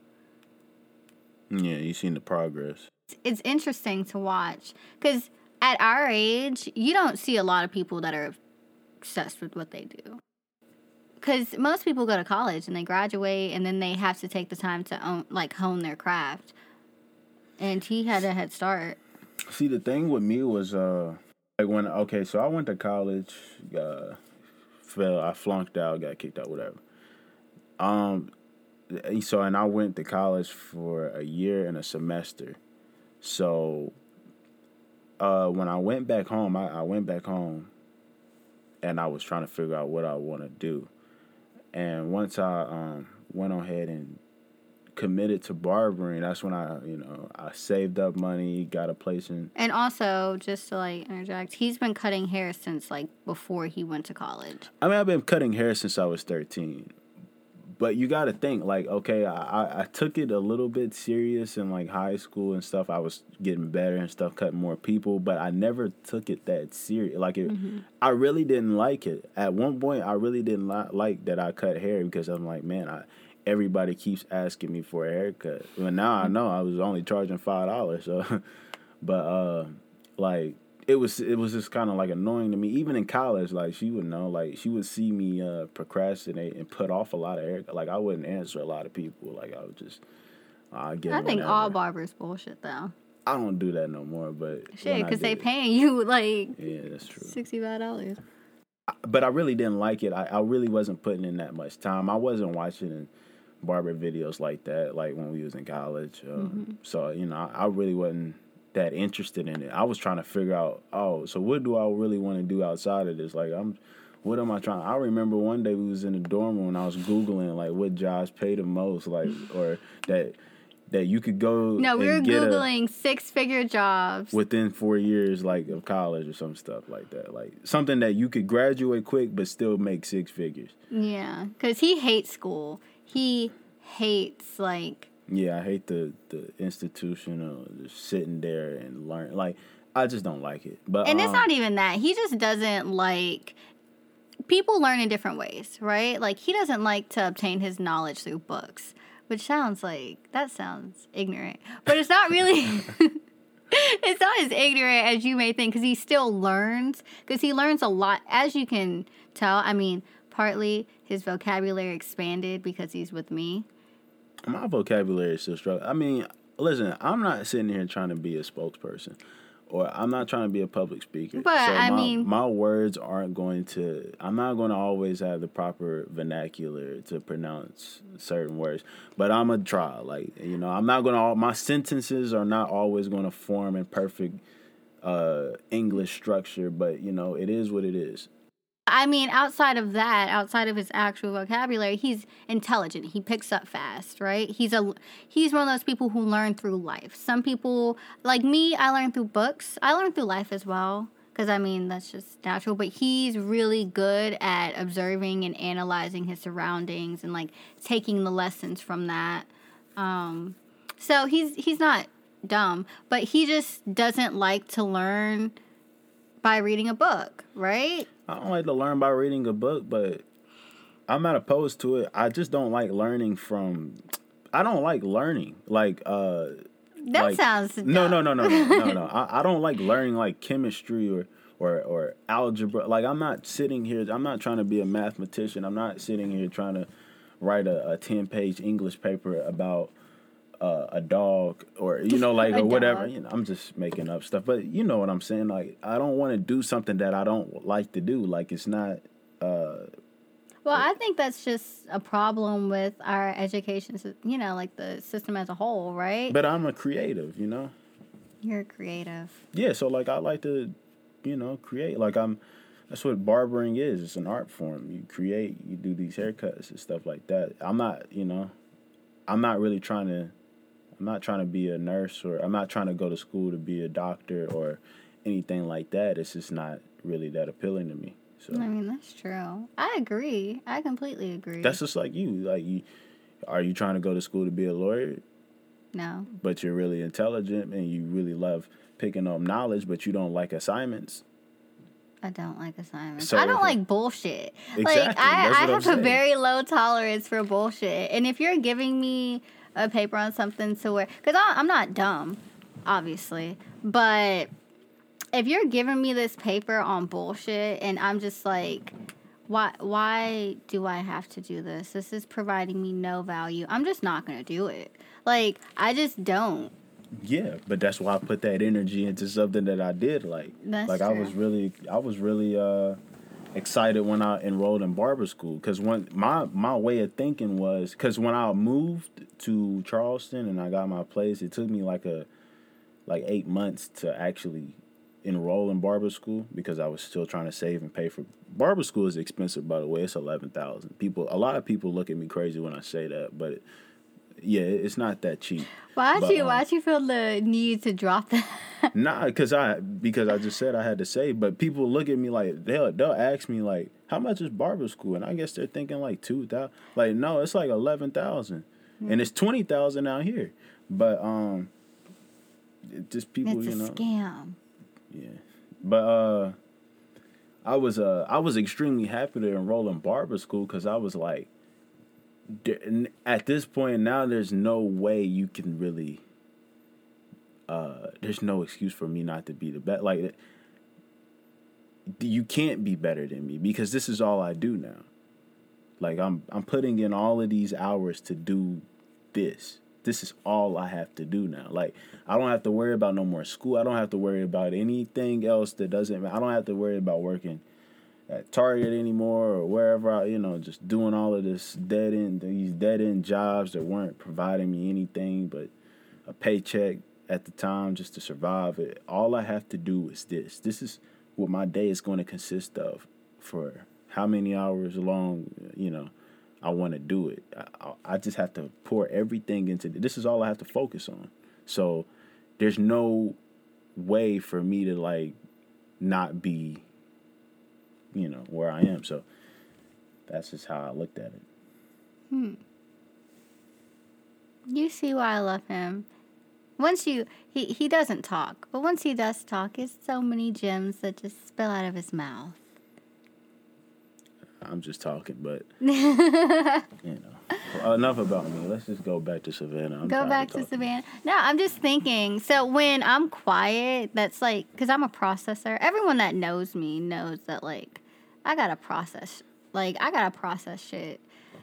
Yeah, you've seen the progress. It's interesting to watch because at our age, you don't see a lot of people that are obsessed with what they do. Because most people go to college and they graduate and then they have to take the time to own, like hone their craft. And he had a head start. See, the thing with me was uh like when okay, so I went to college, uh fell, I flunked out, got kicked out, whatever. Um, so and I went to college for a year and a semester. So, uh, when I went back home, I, I went back home, and I was trying to figure out what I want to do. And once I um went on ahead and committed to barbering, that's when I, you know, I saved up money, got a place in And also, just to like interject, he's been cutting hair since like before he went to college. I mean, I've been cutting hair since I was 13. But you got to think, like, okay, I, I, took it a little bit serious in like high school and stuff. I was getting better and stuff, cutting more people, but I never took it that serious. Like, it, mm-hmm. I really didn't like it. At one point, I really didn't li- like that I cut hair because I'm like, man, I everybody keeps asking me for a haircut. But now I know I was only charging five dollars. So, but uh, like it was it was just kind of like annoying to me. Even in college, like she would know, like she would see me uh, procrastinate and put off a lot of hair. Like I wouldn't answer a lot of people. Like I would just I get. I think all barbers bullshit though. I don't do that no more. But Shit, because they paying you like Yeah, that's true. sixty five dollars. but I really didn't like it. I, I really wasn't putting in that much time. I wasn't watching barber videos like that, like when we was in college. Um, So you know, I, I really wasn't that interested in it. I was trying to figure out, oh, so what do I really want to do outside of this? Like, I'm, what am I trying? I remember one day we was in the dorm room and I was googling like what jobs pay the most, like or that that you could go. No, we were and get a- googling six figure jobs. within four years like of college or some stuff like that like something that you could graduate quick but still make six figures yeah, because he hates school. He hates like yeah i hate the the institutional just sitting there and learn like i just don't like it but And it's um, not even that. He just doesn't like people learn in different ways, right? Like he doesn't like to obtain his knowledge through books, which sounds like that sounds ignorant. But it's not really It's not as ignorant as you may think cuz he still learns cuz he learns a lot as you can tell. I mean, partly his vocabulary expanded because he's with me. my vocabulary is still struggling. I mean listen i'm not sitting here trying to be a spokesperson or i'm not trying to be a public speaker. But, I my, mean- my words aren't going to i'm not going to always have the proper vernacular to pronounce certain words but i'm gonna try. Like you know i'm not gonna my sentences are not always going to form in perfect uh english structure but you know it is what it is I mean, outside of that, outside of his actual vocabulary, he's intelligent. He picks up fast, right? He's a he's one of those people who learn through life. Some people, like me, I learn through books. I learn through life as well, because I mean that's just natural. But he's really good at observing and analyzing his surroundings and like taking the lessons from that. Um, so he's he's not dumb, but he just doesn't like to learn by reading a book, right? I don't like to learn by reading a book, but I'm not opposed to it. I just don't like learning from. I don't like learning like. uh That like, sounds no, no, no, no, no, no, no. I, I don't like learning like chemistry or or or algebra. Like I'm not sitting here. I'm not trying to be a mathematician. I'm not sitting here trying to write a, a ten page English paper about uh, a dog or you know like or whatever. You know, I'm just making up stuff. But you know what I'm saying. Like I don't want to do something that I don't like to do. Like it's not. uh Well, I think that's just a problem with our education, you know, like the system as a whole, right? But I'm a creative. You know. You're creative. Yeah, so like I like to, you know, create. Like I'm that's what barbering is. It's an art form. You create, you do these haircuts and stuff like that. I'm not, you know, I'm not really trying to I'm not trying to be a nurse or I'm not trying to go to school to be a doctor or anything like that. It's just not really that appealing to me. So I mean, that's true. I agree. I completely agree. that's just like you. Like you are you trying to go to school to be a lawyer, no. but you're really intelligent and you really love picking up knowledge, but you don't like assignments? I don't like assignments. So- I don't like bullshit. Like Exactly, I, I I'm have a saying. very low tolerance for bullshit. And if you're giving me a paper on something to where, because I'm not dumb, obviously, but if you're giving me this paper on bullshit and I'm just like, why why do I have to do this? This is providing me no value. I'm just not gonna do it. Like I just don't. Yeah, but that's why I put that energy into something that I did like. That's like I was really, I was really uh, excited when I enrolled in barber school because when my my way of thinking was because when I moved to Charleston and I got my place, it took me like a like eight months to actually enroll in barber school because I was still trying to save and pay for barber school is expensive by the way it's eleven thousand. People a lot of people look at me crazy when I say that but yeah it's not that cheap Why'd But, you um, why'd you feel the need to drop that? Nah, because I because I just said I had to say, but people look at me like they'll they'll ask me like, how much is barber school? And I guess they're thinking like two thousand. Like no, it's like eleven thousand, and it's twenty thousand out here. But um, it just people, it's you know, scam. yeah. But uh, I was uh I was extremely happy to enroll in barber school because I was like, at this point now, there's no way you can really. Uh, there's no excuse for me not to be the best. Like, you can't be better than me because this is all I do now. Like I'm I'm putting in all of these hours to do this. This is all I have to do now. Like I don't have to worry about no more school. I don't have to worry about anything else that doesn't I don't have to worry about working at Target anymore or wherever I, you know, just doing all of this dead end these dead end jobs that weren't providing me anything but a paycheck at the time just to survive. It all I have to do is this. This is what my day is going to consist of for how many hours long, you know, I want to do it. I, I- just have to pour everything into this. Is all I have to focus on. So there's no way for me to like not be, you know, where I am. So that's just how I looked at it. Hmm. You see why I love him. Once you he he doesn't talk, but once he does talk, it's so many gems that just spill out of his mouth. I'm just talking, but you know, enough about me. Let's just go back to Savannah. I'm Go back to talking. Savannah. No, I'm just thinking. So when I'm quiet, that's like because I'm a processor. Everyone that knows me knows that like I gotta process. Like I gotta process shit.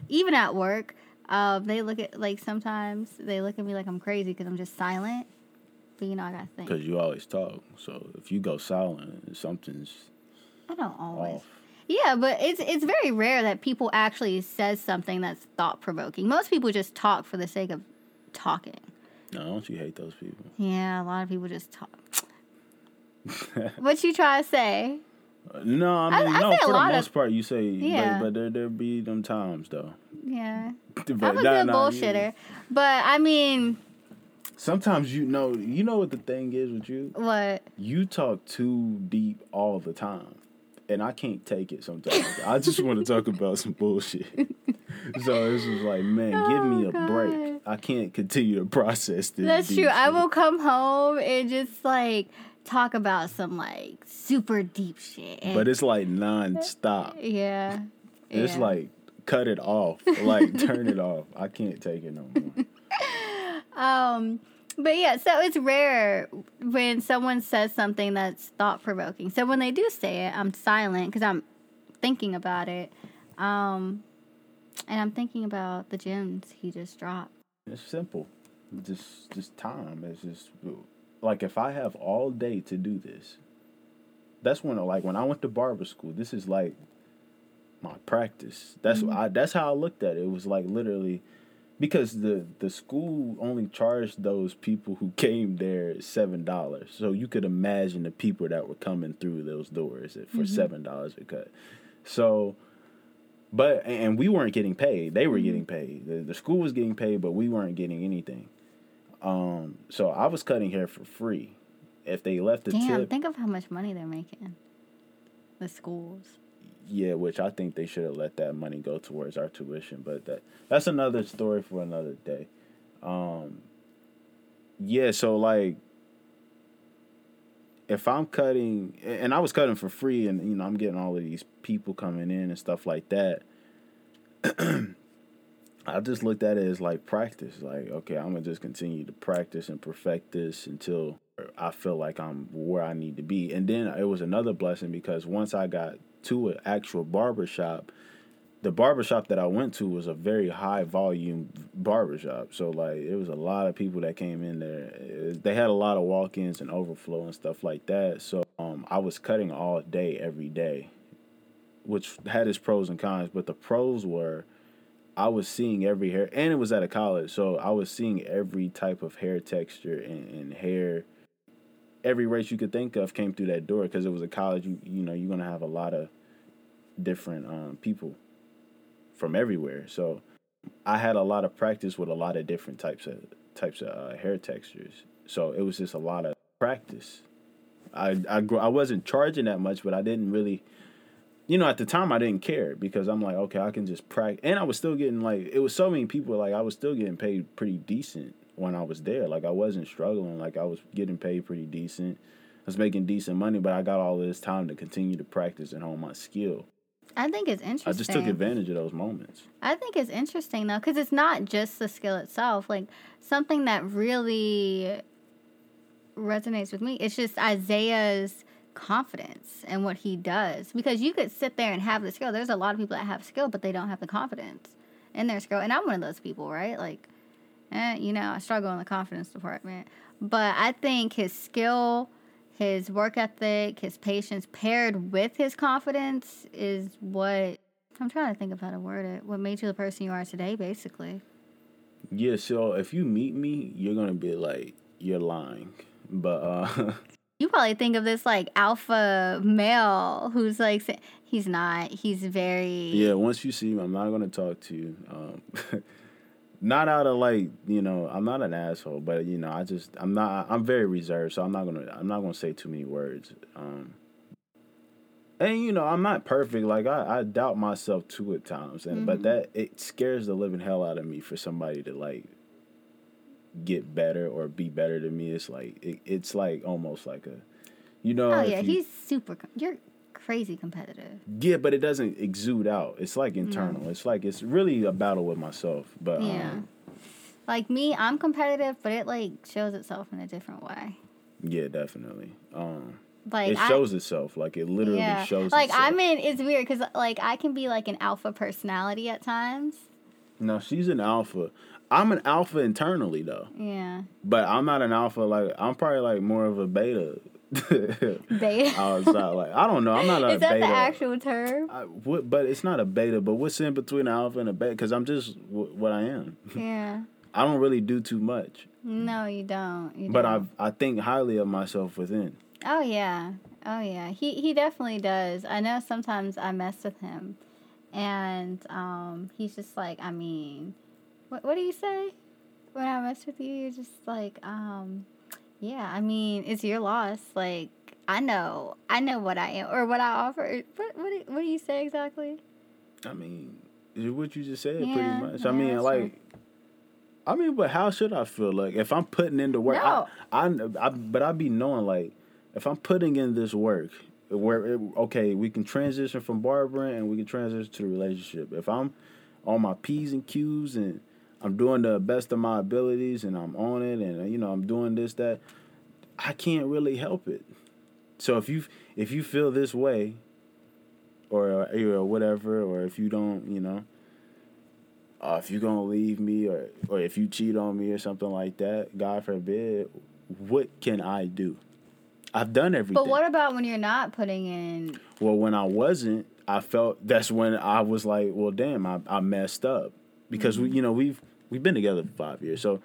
Even at work, um, they look at like sometimes they look at me like I'm crazy because I'm just silent. But you know I gotta think. Because you always talk. So if you go silent, something's I don't always. off. Yeah, but it's it's very rare that people actually says something that's thought provoking. Most people just talk for the sake of talking. No, don't you hate those people? Yeah, a lot of people just talk. what you try to say? Uh, no, I I- mean I no. For the lot of- most part, you say, Yeah. but, but there there be them times though. Yeah. But I'm a nah, good nah, bullshitter. But I mean, Sometimes you know, you know what the thing is with you. what? You talk too deep all the time, and I can't take it sometimes. I just want to talk about some bullshit. so this is like, man, give me Oh, a break. I can't continue to process this. That's true. I will come home and just like talk about some like super deep shit. But it's like non-stop. yeah. It's yeah. like cut it off, like turn it off. I can't take it no more. Um, but yeah, so it's rare when someone says something that's thought provoking. So when they do say it, I'm silent because I'm thinking about it. Um, and I'm thinking about the gems he just dropped. It's simple. Just just time. It's just like if I have all day to do this. That's when like when I went to barber school, this is like my practice. That's I that's how I looked at it. It was like literally because the the school only charged those people who came there seven dollars. So you could imagine the people that were coming through those doors for seven dollars a cut. So but and we weren't getting paid. They were getting paid. The, the school was getting paid, but we weren't getting anything. Um, so I was cutting hair for free. If they left the Damn, tip, think of how much money they're making. The schools. Yeah, which I think they should have let that money go towards our tuition, but that that's another story for another day. Um, yeah, so like if I'm cutting and I was cutting for free and you know I'm getting all of these people coming in and stuff like that. I just looked at it as like practice. Like, okay, I'm gonna just continue to practice and perfect this until I feel like I'm where I need to be. And then it was another blessing because once I got to an actual barber shop, the barbershop that I went to was a very high volume barbershop. So like it was a lot of people that came in there. They had a lot of walk-ins and overflow and stuff like that. So um I was cutting all day every day, which had its pros and cons, but the pros were I was seeing every hair and it was at a college, so I was seeing every type of hair texture and, and hair every race you could think of came through that door because it was a college you you know you're going to have a lot of different um, people from everywhere. So I had a lot of practice with a lot of different types of types of uh, hair textures. So it was just a lot of practice. I I I wasn't charging that much, but I didn't really, you know, at the time I didn't care because I'm like, okay, I can just practice, and I was still getting like it was so many people like I was still getting paid pretty decent when I was there. Like I wasn't struggling. Like I was getting paid pretty decent. I was making decent money, but I got all this time to continue to practice and hone my skill. I think it's interesting. I just took advantage of those moments. I think it's interesting though, because it's not just the skill itself. Like something that really resonates with me. It's just Isaiah's confidence and what he does. Because you could sit there and have the skill. There's a lot of people that have skill, but they don't have the confidence in their skill. And I'm one of those people, right? Like, eh, you know, I struggle in the confidence department. But I think his skill, his work ethic, his patience paired with his confidence is what I'm trying to think of how to word it. What made you the person you are today, basically. Yeah, so if you meet me, you're gonna be like, you're lying. But uh You probably think of this like alpha male who's like, he's not. He's very. yeah, once you see me, I'm not gonna talk to you. Um not out of like, you know, I'm not an asshole, but you know, I just I'm not I'm very reserved, so I'm not gonna I'm not gonna say too many words. Um and you know, I'm not perfect. Like I, I doubt myself too at times, and but that it scares the living hell out of me for somebody to like get better or be better than me. It's like it, it's like almost like a, you know. Oh yeah, you- he's super. You're crazy competitive. yeah, but it doesn't exude out. It's like internal. It's like it's really a battle with myself. But Yeah. um, Like me, I'm competitive, but it like shows itself in a different way. yeah, definitely. Um, Like it I- shows itself. Like it literally yeah. shows. Like itself. i mean. It's weird because like I can be like an alpha personality at times. No, she's an alpha. I'm an alpha internally though, Yeah. but I'm not an alpha. Like I'm probably like more of a beta. Beta. outside, like I don't know. I'm not a Is that beta. the actual term? I, what, but it's not a beta. But what's in between an alpha and a beta? Because I'm just w- what I am. Yeah. I don't really do too much, No, you don't. You but I don't. I think highly of myself within. Oh yeah. Oh yeah, he he definitely does. I know sometimes I mess with him, and um, he's just like, I mean, what what do you say when I mess with you? You're just like, um, yeah. I mean, it's your loss. Like I know, I know what I am or what I offer. What what do, what do you say exactly? I mean, what you just said, Yeah, pretty much. yeah, I mean, like. true. I mean, but how should I feel? Like if I'm putting in the work, No. I, I, I, but I be knowing like if I'm putting in this work, where it, okay, we can transition from barbering and we can transition to the relationship. If I'm on my p's and q's and I'm doing the best of my abilities and I'm on it and you know I'm doing this that, I can't really help it. So if you if you feel this way, or or whatever, or if you don't, you know uh, if you're gonna leave me or or if you cheat on me or something like that, God forbid, what can I do? I've done everything. But what about when you're not putting in? well, when I wasn't, I felt that's when I was like, well, damn, I, I messed up because we, you know, we've we've been together for five years, so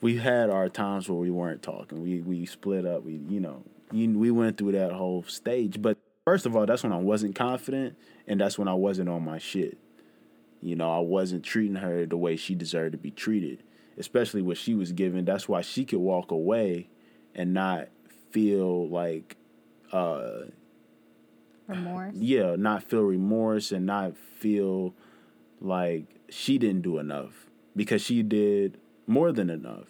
we had our times where we weren't talking. We we split up. We you know you, we went through that whole stage. But first of all, that's when I wasn't confident, and that's when I wasn't on my shit. You know, I wasn't treating her the way she deserved to be treated, especially what she was given. That's why she could walk away and not feel like, uh, Remorse. yeah, not feel remorse and not feel like she didn't do enough because she did more than enough.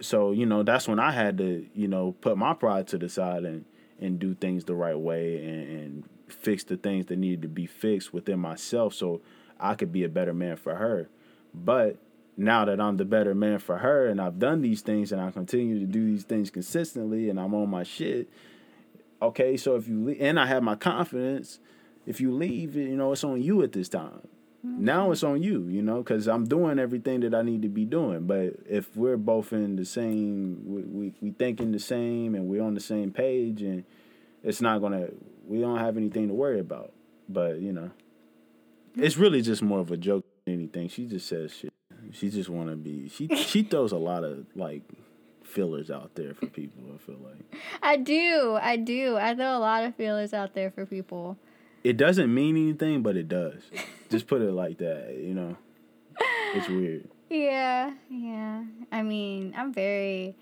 So, you know, that's when I had to, you know, put my pride to the side and, and do things the right way and, and fix the things that needed to be fixed within myself so I could be a better man for her. But now that I'm the better man for her and I've done these things and I continue to do these things consistently and I'm on my shit, okay, so if you leave, and I have my confidence, if you leave, you know, it's on you at this time. Now it's on you, you know, because I'm doing everything that I need to be doing. But if we're both in the same, we, we, we thinking the same and we're on the same page, and it's not gonna, we don't have anything to worry about. But you know, it's really just more of a joke than anything. She just says shit. She just want to be. She she throws a lot of like fillers out there for people. I feel like. I do. I do. I throw a lot of feelers out there for people. It doesn't mean anything, but it does. Just put it like that, you know. It's weird. Yeah, yeah. I mean, I'm very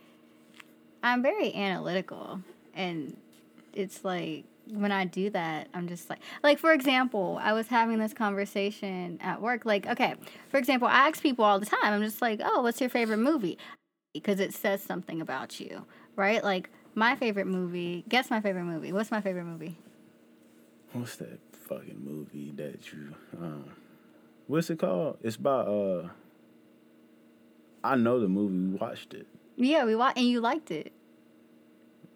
I'm very analytical and it's like when I do that, I'm just like like for example, I was having this conversation at work like okay, for example, I ask people all the time. I'm just like, "Oh, what's your favorite movie?" Because it says something about you, right? Like my favorite movie, guess my favorite movie. What's my favorite movie? What's that fucking movie that you um what's it called? It's about uh I know the movie, we watched it. Yeah, we watched and you liked it.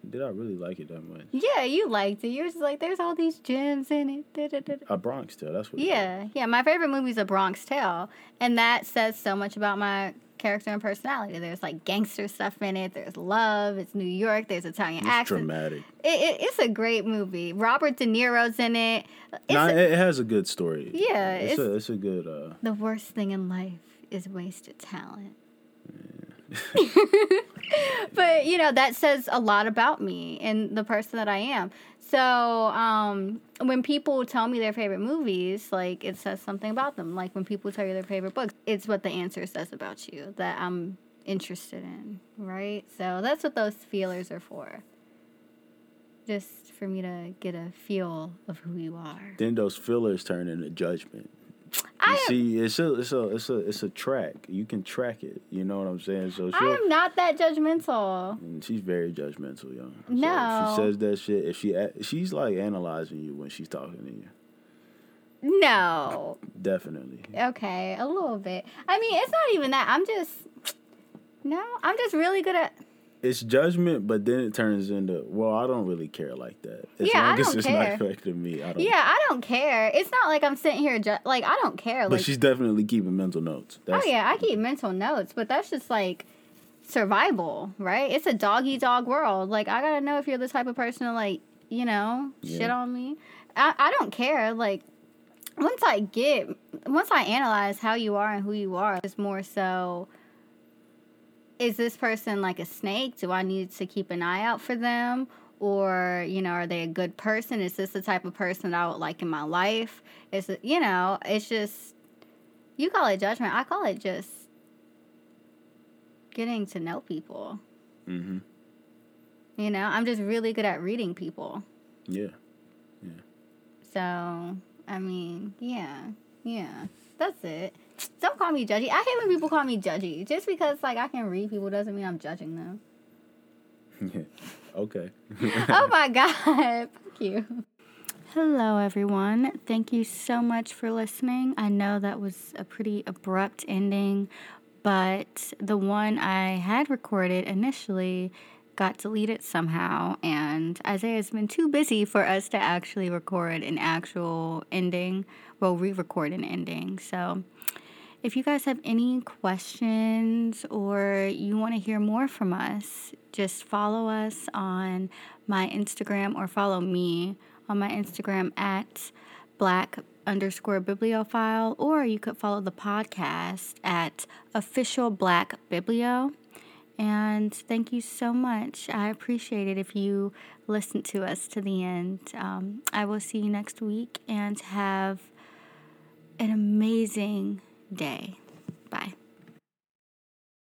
Did I really like it that much? Yeah, you liked it. You were just like, there's all these gems in it. Da, da, da. A Bronx Tale, that's what Yeah, yeah. My favorite movie is A Bronx Tale, and that says so much about my character and personality. There's like gangster stuff in it. There's love. It's New York. There's Italian It's accent. dramatic. It, it, it's a great movie. Robert De Niro's in it. It's Nah, a- it, has a good story. Yeah, it's, it's- a it's a good uh the worst thing in life is wasted talent. but you know that says a lot about me and the person that I am. So um, when people tell me their favorite movies, like it says something about them. Like when people tell you their favorite books, it's what the answer says about you that I'm interested in, right? So that's what those feelers are for. Just for me to get a feel of who you are. then those feelers turn into judgment. You I see, it's a it's a it's a it's a track. You can track it. You know what I'm saying? So I she'll, am not that judgmental. Mm, she's very judgmental, yo. So No. she says that shit. If she she's like analyzing you when she's talking to you. No. Definitely. Okay, a little bit. I mean, it's not even that. I'm just no. I'm just really good at. It's judgment, but then it turns into well, I don't really care like that. As Yeah, I long as don't it's care. not affecting me, I don't. Yeah, I don't care. It's not like I'm sitting here ju- like I don't care. But Like, she's definitely keeping mental notes. oh yeah, I keep mental notes, but that's just like survival, right? It's a dog eat dog world. Like I gotta know if you're the type of person to like you know shit on me. I I don't care. Like once I get once I analyze how you are and who you are, it's more so. Is this person like a snake? Do I need to keep an eye out for them? or you know are they a good person is this the type of person that i would like in my life is it you know it's just you call it judgment i call it just getting to know people Mm-hmm. you know i'm just really good at reading people Yeah. Yeah. so i mean yeah yeah that's it don't call me judgy i hate when people call me judgy just because like i can read people doesn't mean i'm judging them okay. oh my God. Thank you. Hello, everyone. Thank you so much for listening. I know that was a pretty abrupt ending, but the one I had recorded initially got deleted somehow, and Isaiah's been too busy for us to actually record an actual ending, well, re record an ending. So, if you guys have any questions or you want to hear more from us, just follow us on my Instagram or follow me on my Instagram at black underscore bibliophile, or you could follow the podcast at official black biblio. And thank you so much. I appreciate it if you listen to us to the end. Um, I will see you next week and have an amazing day. Bye.